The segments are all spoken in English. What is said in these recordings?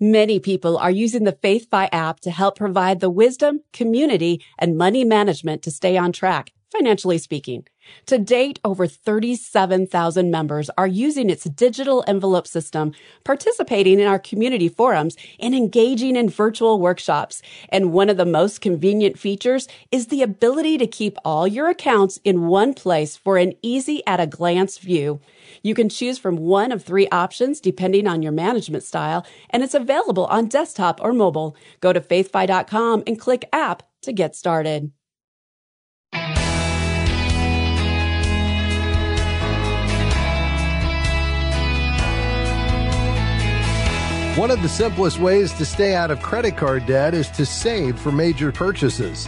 Many people are using the FaithFi app to help provide the wisdom, community, and money management to stay on track, financially speaking. To date, over 37,000 members are using its digital envelope system, participating in our community forums, and engaging in virtual workshops. And one of the most convenient features is the ability to keep all your accounts in one place for an easy at a glance view. You can choose from one of three options depending on your management style, and it's available on desktop or mobile. Go to faithfi.com and click app to get started. One of the simplest ways to stay out of credit card debt is to save for major purchases.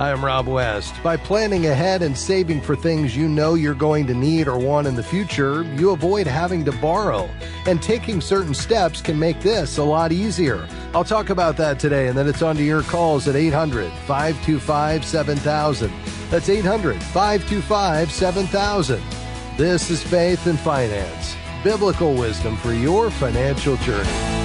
I am Rob West. By planning ahead and saving for things you know you're going to need or want in the future, you avoid having to borrow. And taking certain steps can make this a lot easier. I'll talk about that today, and then it's on to your calls at 800 525 7000. That's 800 525 7000. This is Faith and Finance, biblical wisdom for your financial journey.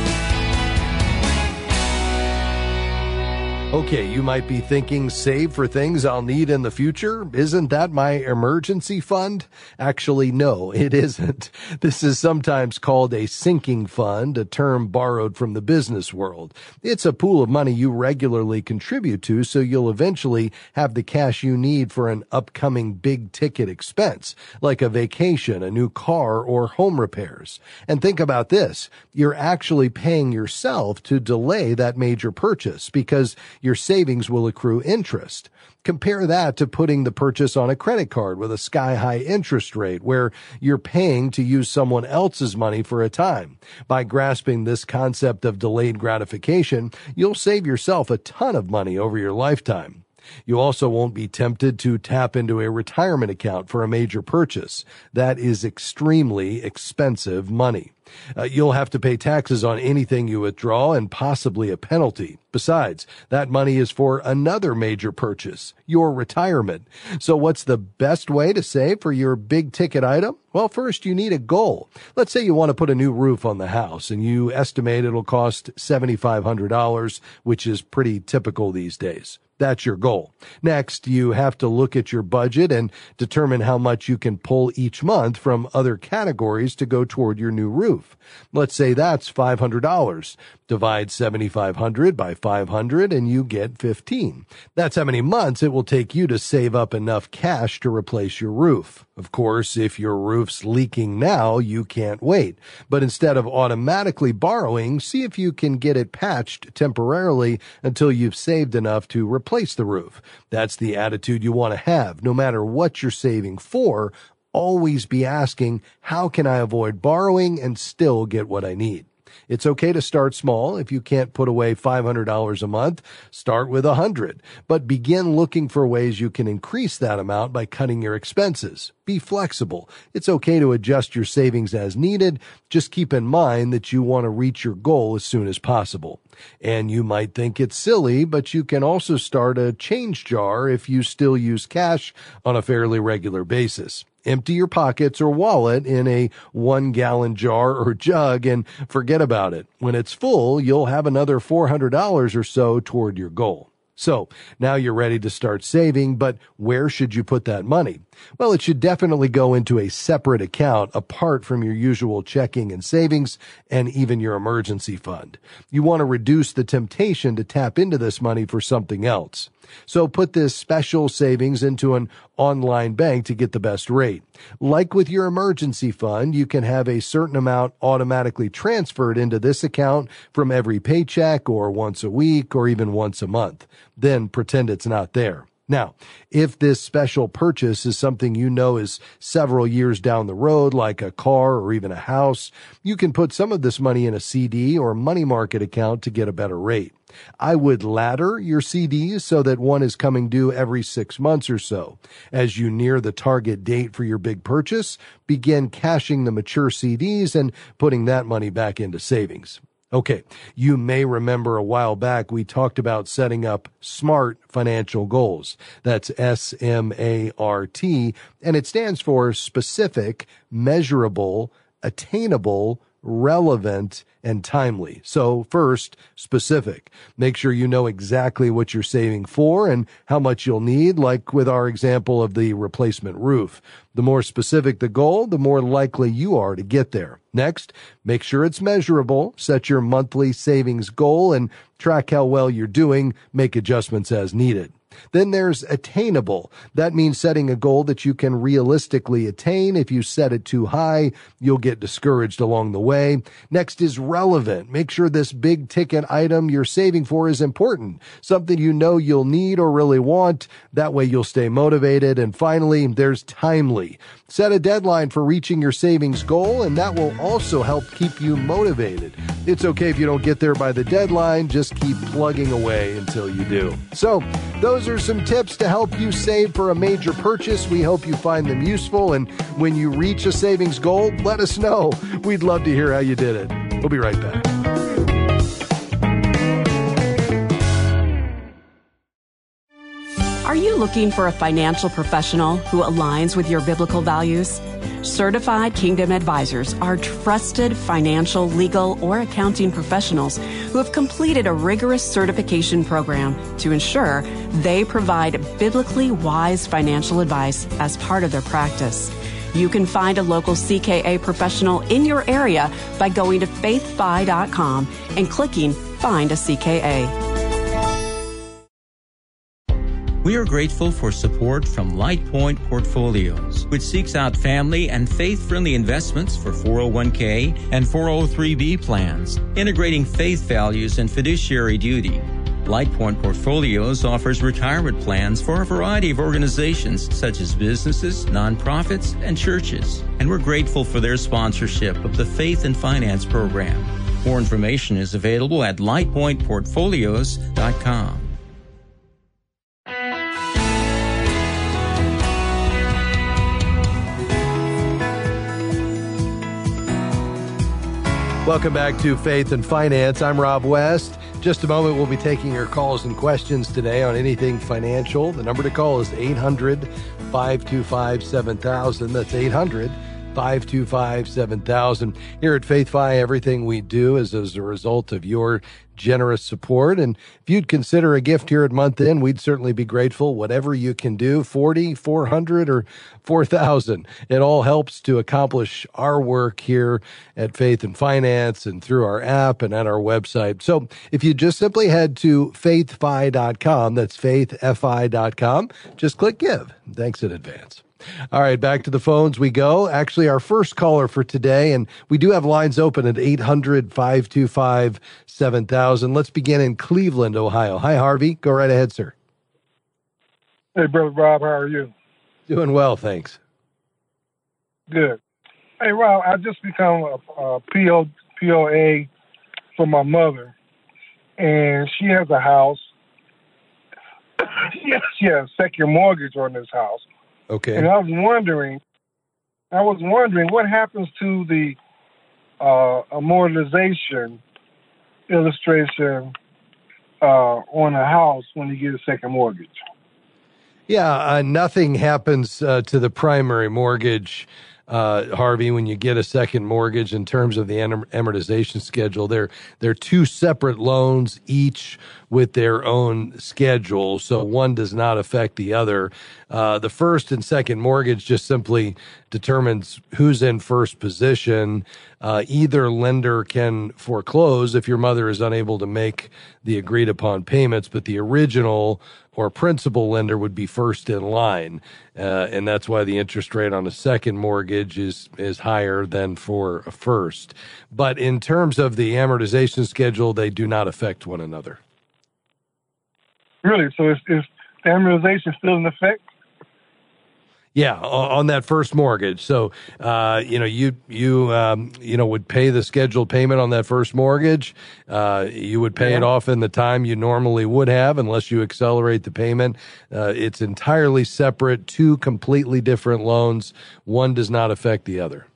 Okay, you might be thinking, save for things I'll need in the future? Isn't that my emergency fund? Actually, no, it isn't. This is sometimes called a sinking fund, a term borrowed from the business world. It's a pool of money you regularly contribute to so you'll eventually have the cash you need for an upcoming big ticket expense, like a vacation, a new car, or home repairs. And think about this. You're actually paying yourself to delay that major purchase because your savings will accrue interest. Compare that to putting the purchase on a credit card with a sky high interest rate where you're paying to use someone else's money for a time. By grasping this concept of delayed gratification, you'll save yourself a ton of money over your lifetime. You also won't be tempted to tap into a retirement account for a major purchase. That is extremely expensive money. Uh, you'll have to pay taxes on anything you withdraw and possibly a penalty. Besides, that money is for another major purchase, your retirement. So what's the best way to save for your big ticket item? Well, first you need a goal. Let's say you want to put a new roof on the house and you estimate it'll cost $7,500, which is pretty typical these days. That's your goal. Next, you have to look at your budget and determine how much you can pull each month from other categories to go toward your new roof. Let's say that's $500. Divide 7,500 by 500 and you get 15. That's how many months it will take you to save up enough cash to replace your roof. Of course, if your roof's leaking now, you can't wait. But instead of automatically borrowing, see if you can get it patched temporarily until you've saved enough to replace the roof. That's the attitude you want to have, no matter what you're saving for. Always be asking, how can I avoid borrowing and still get what I need? It's okay to start small. If you can't put away $500 a month, start with 100, but begin looking for ways you can increase that amount by cutting your expenses. Be flexible. It's okay to adjust your savings as needed. Just keep in mind that you want to reach your goal as soon as possible. And you might think it's silly, but you can also start a change jar if you still use cash on a fairly regular basis. Empty your pockets or wallet in a one gallon jar or jug and forget about it. When it's full, you'll have another $400 or so toward your goal. So now you're ready to start saving, but where should you put that money? Well, it should definitely go into a separate account apart from your usual checking and savings and even your emergency fund. You want to reduce the temptation to tap into this money for something else. So put this special savings into an online bank to get the best rate. Like with your emergency fund, you can have a certain amount automatically transferred into this account from every paycheck or once a week or even once a month. Then pretend it's not there. Now, if this special purchase is something you know is several years down the road, like a car or even a house, you can put some of this money in a CD or money market account to get a better rate. I would ladder your CDs so that one is coming due every six months or so. As you near the target date for your big purchase, begin cashing the mature CDs and putting that money back into savings. Okay, you may remember a while back we talked about setting up SMART financial goals. That's S-M-A-R-T, and it stands for specific, measurable, attainable, relevant and timely. So first, specific. Make sure you know exactly what you're saving for and how much you'll need, like with our example of the replacement roof. The more specific the goal, the more likely you are to get there. Next, make sure it's measurable. Set your monthly savings goal and track how well you're doing. Make adjustments as needed. Then there's attainable. That means setting a goal that you can realistically attain. If you set it too high, you'll get discouraged along the way. Next is relevant. Make sure this big ticket item you're saving for is important, something you know you'll need or really want. That way you'll stay motivated. And finally, there's timely. Set a deadline for reaching your savings goal, and that will also help keep you motivated. It's okay if you don't get there by the deadline, just keep plugging away until you do. So, those are some tips to help you save for a major purchase. We hope you find them useful, and when you reach a savings goal, let us know. We'd love to hear how you did it. We'll be right back. Are you looking for a financial professional who aligns with your biblical values? Certified Kingdom Advisors are trusted financial, legal, or accounting professionals who have completed a rigorous certification program to ensure they provide biblically wise financial advice as part of their practice. You can find a local CKA professional in your area by going to faithfi.com and clicking Find a CKA. We are grateful for support from LightPoint Portfolios, which seeks out family and faith friendly investments for 401k and 403b plans, integrating faith values and fiduciary duty. LightPoint Portfolios offers retirement plans for a variety of organizations such as businesses, nonprofits, and churches. And we're grateful for their sponsorship of the Faith and Finance program. More information is available at lightpointportfolios.com. Welcome back to Faith and Finance. I'm Rob West. Just a moment, we'll be taking your calls and questions today on anything financial. The number to call is 800 525 7000. That's 800 525 7000. Here at FaithFi, everything we do is as a result of your generous support. And if you'd consider a gift here at month end, we'd certainly be grateful. Whatever you can do, 40, 400 or 4,000. It all helps to accomplish our work here at Faith and Finance and through our app and at our website. So if you just simply head to faithfi.com, that's faithfi.com, just click give. Thanks in advance. All right, back to the phones we go. Actually, our first caller for today, and we do have lines open at 800 525 7000. Let's begin in Cleveland, Ohio. Hi, Harvey. Go right ahead, sir. Hey, Brother Rob, how are you? Doing well, thanks. Good. Hey, Rob, I just become a, a PO, POA for my mother, and she has a house. yes, she has a second mortgage on this house. Okay. And I was wondering, I was wondering what happens to the uh, amortization illustration uh, on a house when you get a second mortgage. Yeah, uh, nothing happens uh, to the primary mortgage uh, Harvey, when you get a second mortgage in terms of the amortization schedule. They're, they're two separate loans, each with their own schedule. So one does not affect the other. Uh, the first and second mortgage just simply determines who's in first position. Uh, either lender can foreclose if your mother is unable to make the agreed upon payments, but the original or principal lender would be first in line, uh, and that's why the interest rate on a second mortgage is is higher than for a first. But in terms of the amortization schedule, they do not affect one another. Really? So is, is the amortization still in effect? Yeah, on that first mortgage. So, uh, you know, you you um, you know would pay the scheduled payment on that first mortgage. Uh, you would pay yeah. it off in the time you normally would have, unless you accelerate the payment. Uh, it's entirely separate, two completely different loans. One does not affect the other.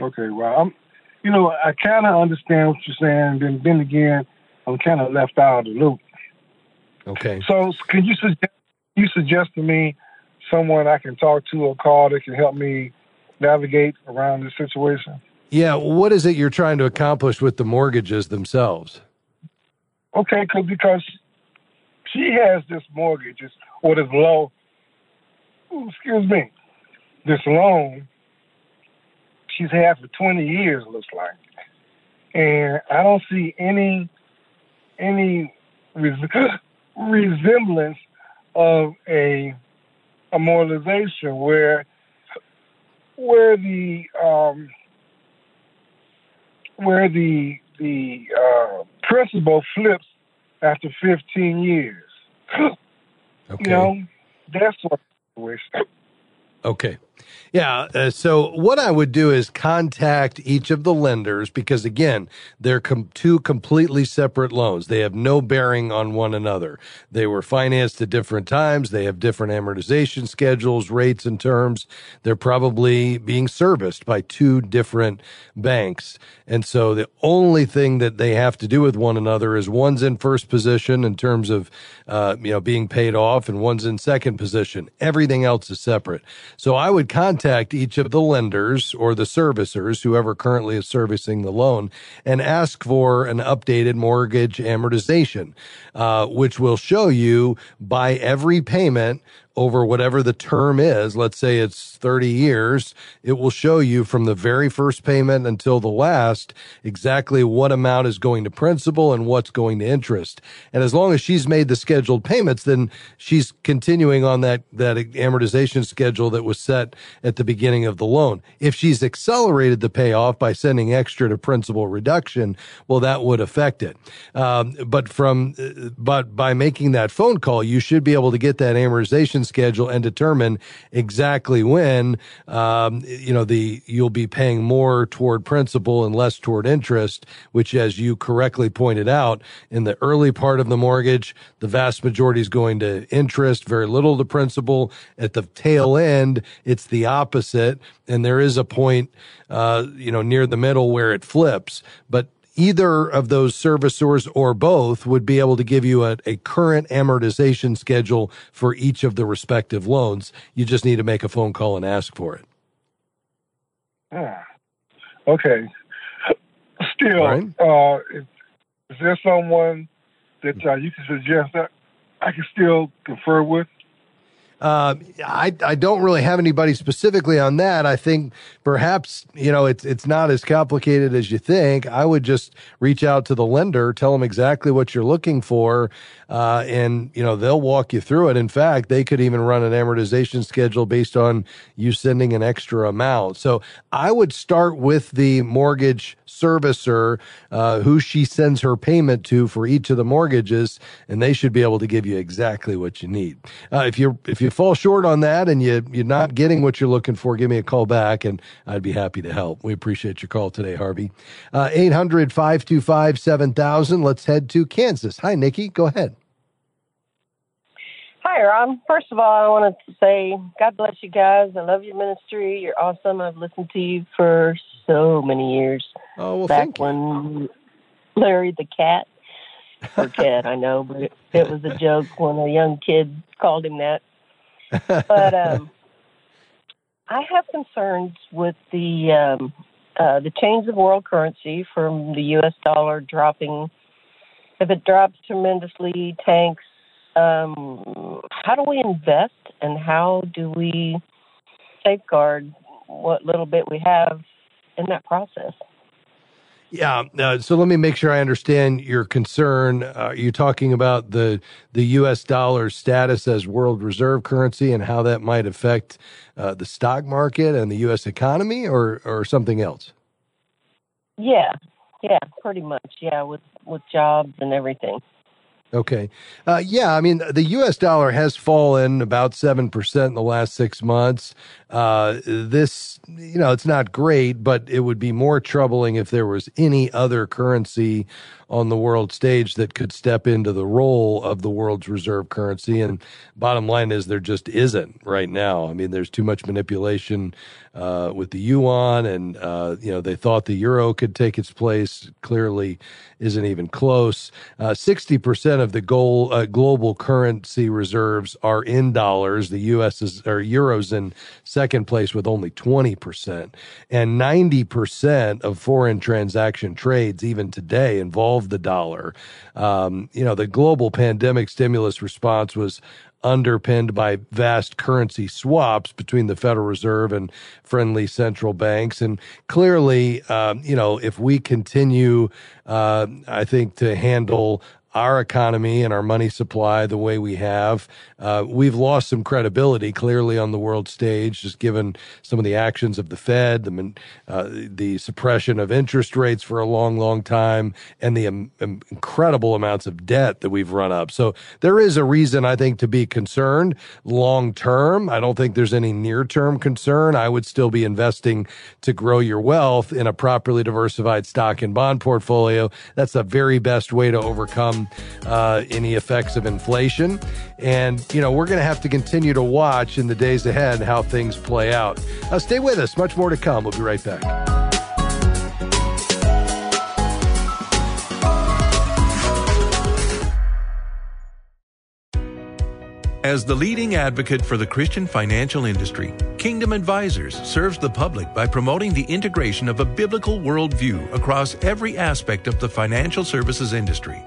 Okay, well, I'm, you know, I kind of understand what you're saying. Then, then again, I'm kind of left out of the loop. Okay. So, can you suggest you suggest to me someone I can talk to or call that can help me navigate around this situation. Yeah, what is it you're trying to accomplish with the mortgages themselves? Okay, cause, because she has this mortgage or this loan, excuse me, this loan she's had for 20 years, looks like. And I don't see any any res- resemblance of a amortization where where the um, where the the uh, principal flips after 15 years. okay. You know, that's what Okay. Yeah. Uh, so what I would do is contact each of the lenders because again, they're com- two completely separate loans. They have no bearing on one another. They were financed at different times. They have different amortization schedules, rates and terms. They're probably being serviced by two different banks. And so the only thing that they have to do with one another is one's in first position in terms of, uh, you know, being paid off and one's in second position. Everything else is separate. So I would contact each of the lenders or the servicers, whoever currently is servicing the loan, and ask for an updated mortgage amortization, uh, which will show you by every payment over whatever the term is, let's say it's 30 years, it will show you from the very first payment until the last exactly what amount is going to principal and what's going to interest. And as long as she's made the scheduled payments, then she's continuing on that, that amortization schedule that was set at the beginning of the loan. If she's accelerated the payoff by sending extra to principal reduction, well, that would affect it. Um, but from, but by making that phone call, you should be able to get that amortization schedule and determine exactly when, um, you know, the, you'll be paying more toward principal and less toward interest, which as you correctly pointed out in the early part of the mortgage, the vast majority is going to interest, very little to principal. At the tail end, it's the opposite. And there is a point, uh, you know, near the middle where it flips, but either of those servicers or both would be able to give you a, a, current amortization schedule for each of the respective loans. You just need to make a phone call and ask for it. Ah, okay. Still, right. uh, is, is, there someone that uh, you can suggest that I can still confer with? Uh, I I don't really have anybody specifically on that. I think perhaps you know it's it's not as complicated as you think. I would just reach out to the lender, tell them exactly what you're looking for, uh, and you know they'll walk you through it. In fact, they could even run an amortization schedule based on you sending an extra amount. So I would start with the mortgage servicer, uh, who she sends her payment to for each of the mortgages, and they should be able to give you exactly what you need. Uh, if you if you you fall short on that and you, you're not getting what you're looking for, give me a call back and I'd be happy to help. We appreciate your call today, Harvey. Uh, 800 525 7000. Let's head to Kansas. Hi, Nikki. Go ahead. Hi, Ron. First of all, I want to say God bless you guys. I love your ministry. You're awesome. I've listened to you for so many years. Oh, well, Back when Larry the cat, or cat, I know, but it, it was a joke when a young kid called him that but um, I have concerns with the um, uh, the change of world currency from the U.S. dollar dropping. If it drops tremendously, tanks. Um, how do we invest, and how do we safeguard what little bit we have in that process? Yeah. Uh, so let me make sure I understand your concern. Uh, are you talking about the the U.S. dollar status as world reserve currency and how that might affect uh, the stock market and the U.S. economy, or or something else? Yeah. Yeah. Pretty much. Yeah. With with jobs and everything. Okay. Uh, yeah, I mean, the U.S. dollar has fallen about 7% in the last six months. Uh, this, you know, it's not great, but it would be more troubling if there was any other currency on the world stage that could step into the role of the world's reserve currency. And bottom line is there just isn't right now. I mean, there's too much manipulation uh, with the yuan, and uh, you know they thought the euro could take its place. Clearly, isn't even close. Uh, sixty percent percent of the goal, uh, global currency reserves are in dollars. The U.S. is or euros in second place with only twenty percent, and ninety percent of foreign transaction trades even today involve the dollar. Um, you know, the global pandemic stimulus response was underpinned by vast currency swaps between the Federal Reserve and friendly central banks. And clearly, um, you know, if we continue, uh, I think, to handle our economy and our money supply the way we have. Uh, we've lost some credibility clearly on the world stage, just given some of the actions of the Fed, the uh, the suppression of interest rates for a long, long time, and the um, incredible amounts of debt that we've run up. So there is a reason I think to be concerned long term. I don't think there's any near term concern. I would still be investing to grow your wealth in a properly diversified stock and bond portfolio. That's the very best way to overcome uh, any effects of inflation. And, you know, we're going to have to continue to watch in the days ahead how things play out. Uh, stay with us. Much more to come. We'll be right back. As the leading advocate for the Christian financial industry, Kingdom Advisors serves the public by promoting the integration of a biblical worldview across every aspect of the financial services industry.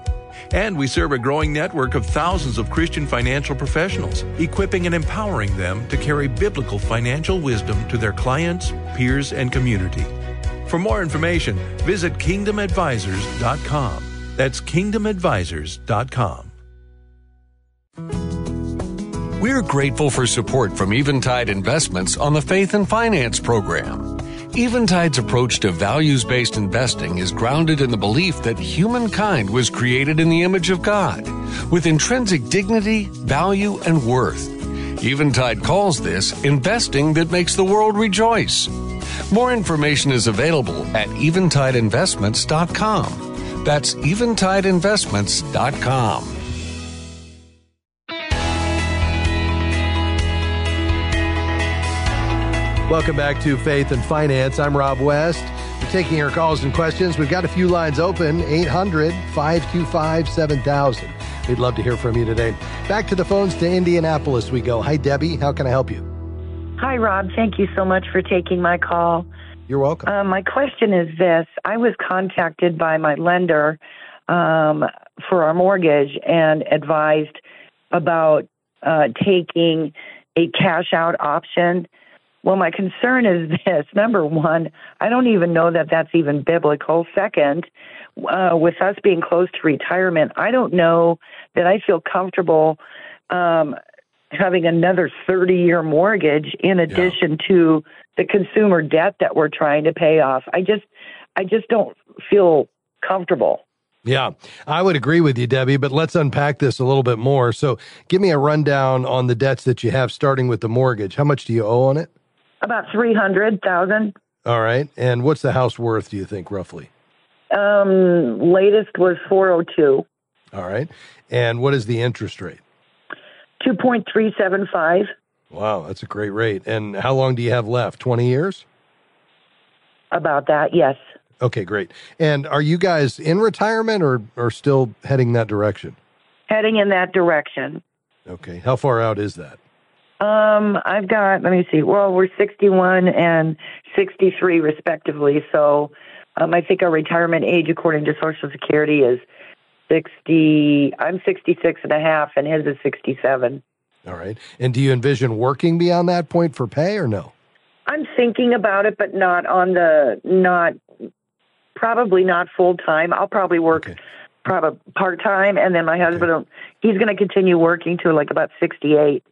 And we serve a growing network of thousands of Christian financial professionals, equipping and empowering them to carry biblical financial wisdom to their clients, peers, and community. For more information, visit kingdomadvisors.com. That's kingdomadvisors.com. We're grateful for support from Eventide Investments on the Faith and Finance program. Eventide's approach to values based investing is grounded in the belief that humankind was created in the image of God, with intrinsic dignity, value, and worth. Eventide calls this investing that makes the world rejoice. More information is available at eventideinvestments.com. That's eventideinvestments.com. Welcome back to Faith and Finance. I'm Rob West. We're taking your calls and questions. We've got a few lines open 800 525 7000. We'd love to hear from you today. Back to the phones to Indianapolis we go. Hi, Debbie. How can I help you? Hi, Rob. Thank you so much for taking my call. You're welcome. Uh, my question is this I was contacted by my lender um, for our mortgage and advised about uh, taking a cash out option well, my concern is this. Number one, I don't even know that that's even biblical. Second, uh, with us being close to retirement, I don't know that I feel comfortable um, having another 30 year mortgage in addition yeah. to the consumer debt that we're trying to pay off. I just, I just don't feel comfortable. Yeah, I would agree with you, Debbie, but let's unpack this a little bit more. So give me a rundown on the debts that you have, starting with the mortgage. How much do you owe on it? About three hundred thousand. All right, and what's the house worth? Do you think roughly? Um, latest was 402. All right. and what is the interest rate? Two point three seven five. Wow, that's a great rate. And how long do you have left? Twenty years. About that, yes. Okay, great. And are you guys in retirement or or still heading that direction? Heading in that direction. Okay. How far out is that? Um, I've got, let me see, well, we're 61 and 63 respectively. So um, I think our retirement age, according to Social Security, is 60. I'm 66 and a half, and his is 67. All right. And do you envision working beyond that point for pay or no? I'm thinking about it, but not on the, not, probably not full time. I'll probably work. Okay probably part time, and then my husband, okay. he's going to continue working to like about 68.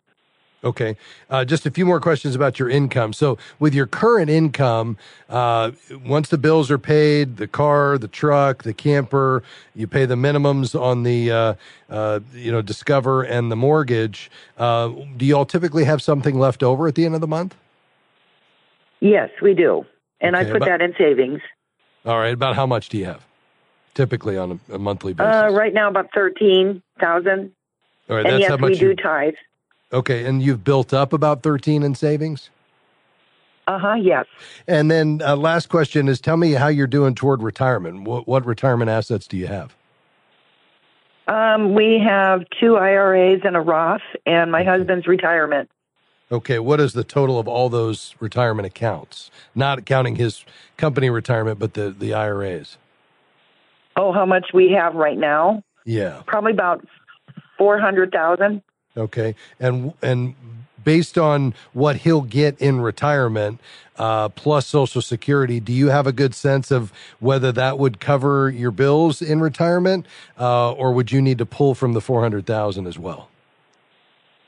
Okay. Uh, just a few more questions about your income. So, with your current income, uh, once the bills are paid, the car, the truck, the camper, you pay the minimums on the, uh, uh you know, Discover and the mortgage. Uh, do you all typically have something left over at the end of the month? Yes, we do, and okay, I put about, that in savings. All right. About how much do you have typically on a, a monthly basis? Uh, right now, about thirteen thousand. All right. And that's yes, how much we you, do tithe. Okay, and you've built up about 13 in savings? Uh huh, yes. And then uh, last question is tell me how you're doing toward retirement. What, what retirement assets do you have? Um, we have two IRAs and a Roth, and my husband's retirement. Okay, what is the total of all those retirement accounts? Not counting his company retirement, but the, the IRAs. Oh, how much we have right now? Yeah. Probably about four hundred thousand. Okay, and and based on what he'll get in retirement uh, plus Social Security, do you have a good sense of whether that would cover your bills in retirement, uh, or would you need to pull from the four hundred thousand as well?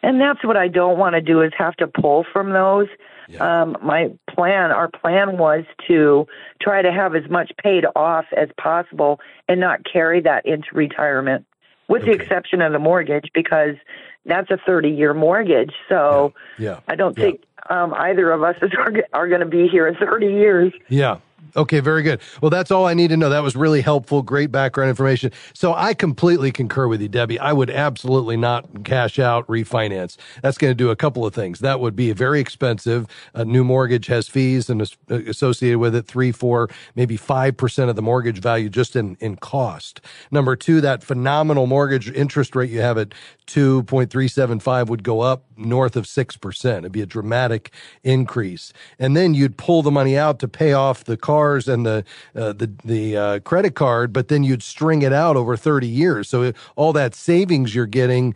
And that's what I don't want to do is have to pull from those. Yeah. Um, my plan, our plan was to try to have as much paid off as possible and not carry that into retirement, with the exception of the mortgage, because that's a 30 year mortgage. So Yeah. I don't Yeah. think um, either of us is, are, are going to be here in 30 years. Yeah. Okay, very good. Well, that's all I need to know. That was really helpful. Great background information. So I completely concur with you, Debbie. I would absolutely not cash out, refinance. That's going to do a couple of things. That would be very expensive. A new mortgage has fees and uh, associated with it three, four, maybe five percent of the mortgage value just in in cost. Number two, that phenomenal mortgage interest rate you have at two point three seven five would go up north of six percent. It'd be a dramatic increase, and then you'd pull the money out to pay off the cars and the uh, the the uh, credit card, but then you'd string it out over thirty years. So all that savings you're getting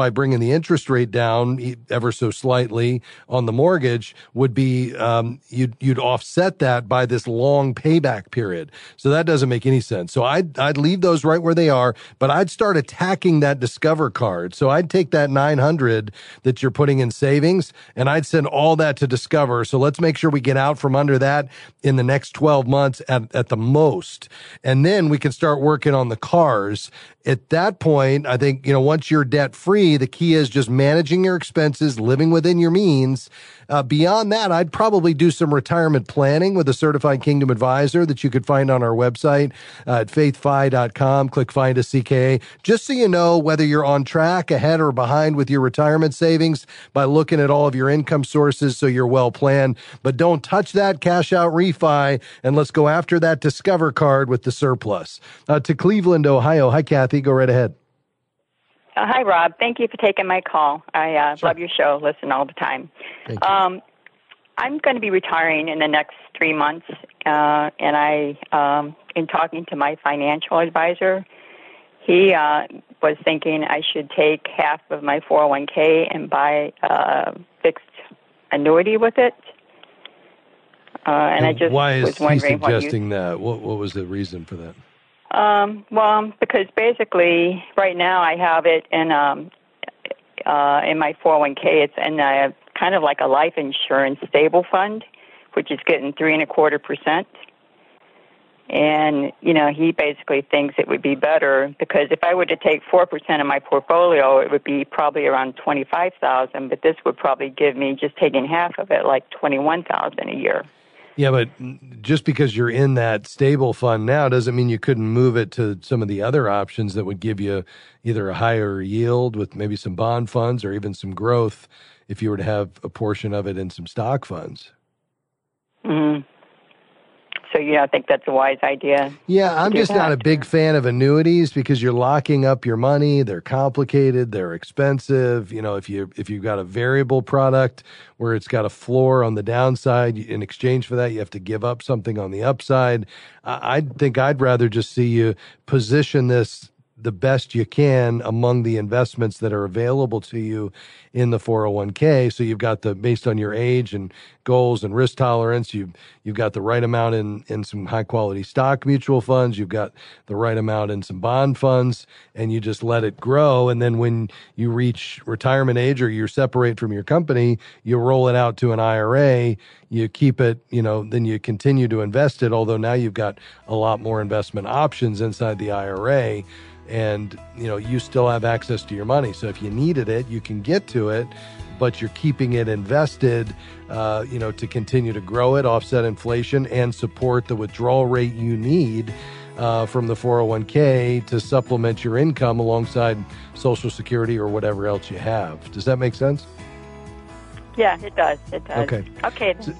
by bringing the interest rate down ever so slightly on the mortgage would be um, you'd you'd offset that by this long payback period. So that doesn't make any sense. So I'd I'd leave those right where they are, but I'd start attacking that Discover card. So I'd take that nine hundred that you're putting in savings, and I'd send all that to Discover. So let's make sure we get out from under that in the next twelve months at at the most, and then we can start working on the cars. At that point, I think you know once you're debt free, the key is just managing your expenses, living within your means. Uh, beyond that, I'd probably do some retirement planning with a certified Kingdom advisor that you could find on our website uh, at faithfi.com. Click find a CKA just so you know whether you're on track, ahead, or behind with your retirement savings by looking at all of your income sources so you're well planned. But don't touch that cash out refi and let's go after that Discover card with the surplus. Uh, to Cleveland, Ohio. Hi, Kathy. Go right ahead. Uh, hi, Rob. Thank you for taking my call. I uh, love your show. Listen all the time. Thank you. Um, I'm going to be retiring in the next three months, uh, and I, um, in talking to my financial advisor, he uh, was thinking I should take half of my 401k and buy a fixed annuity with it. Uh, and I just Why is was he wondering what you suggesting that? What, what was the reason for that? Um, well, because basically, right now I have it in um, uh, in my 401k. It's in a kind of like a life insurance stable fund, which is getting three and a quarter percent. And you know, he basically thinks it would be better because if I were to take four percent of my portfolio, it would be probably around twenty five thousand. But this would probably give me just taking half of it, like twenty one thousand a year. Yeah, but just because you're in that stable fund now doesn't mean you couldn't move it to some of the other options that would give you either a higher yield with maybe some bond funds or even some growth if you were to have a portion of it in some stock funds. hmm So you don't think that's a wise idea? Yeah, I'm just not a big fan of annuities because you're locking up your money. They're complicated, they're expensive. You know, if you if you've got a variable product where it's got a floor on the downside, in exchange for that, you have to give up something on the upside. I, I think I'd rather just see you position this the best you can among the investments that are available to you in the 401k. So you've got the based on your age and goals and risk tolerance, you've you've got the right amount in in some high quality stock mutual funds, you've got the right amount in some bond funds, and you just let it grow. And then when you reach retirement age or you're separate from your company, you roll it out to an IRA, you keep it, you know, then you continue to invest it, although now you've got a lot more investment options inside the IRA and you know you still have access to your money so if you needed it you can get to it but you're keeping it invested uh, you know to continue to grow it offset inflation and support the withdrawal rate you need uh, from the 401k to supplement your income alongside social security or whatever else you have does that make sense Yeah, it does. It does. Okay. Okay. then.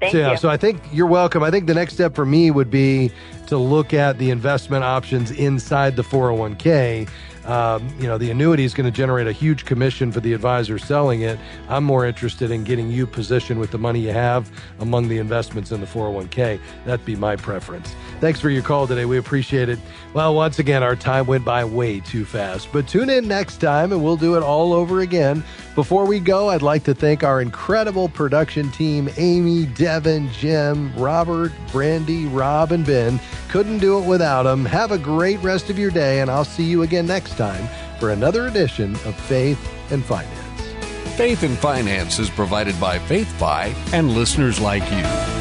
Thank so, yeah, you. so I think you're welcome. I think the next step for me would be to look at the investment options inside the 401k. Uh, um, you know, the annuity is going to generate a huge commission for the advisor selling it. I'm more interested in getting you positioned with the money you have among the investments in the 401k. That'd be my preference. Thanks for your call today. We appreciate it. Well, once again, our time went by way too fast, but tune in next time and we'll do it all over again. Before we go, I'd like to thank our incredible production team Amy, Devin, Jim, Robert, Brandy, Rob, and Ben. Couldn't do it without them. Have a great rest of your day, and I'll see you again next time for another edition of Faith and Finance. Faith and Finance is provided by FaithFi and listeners like you.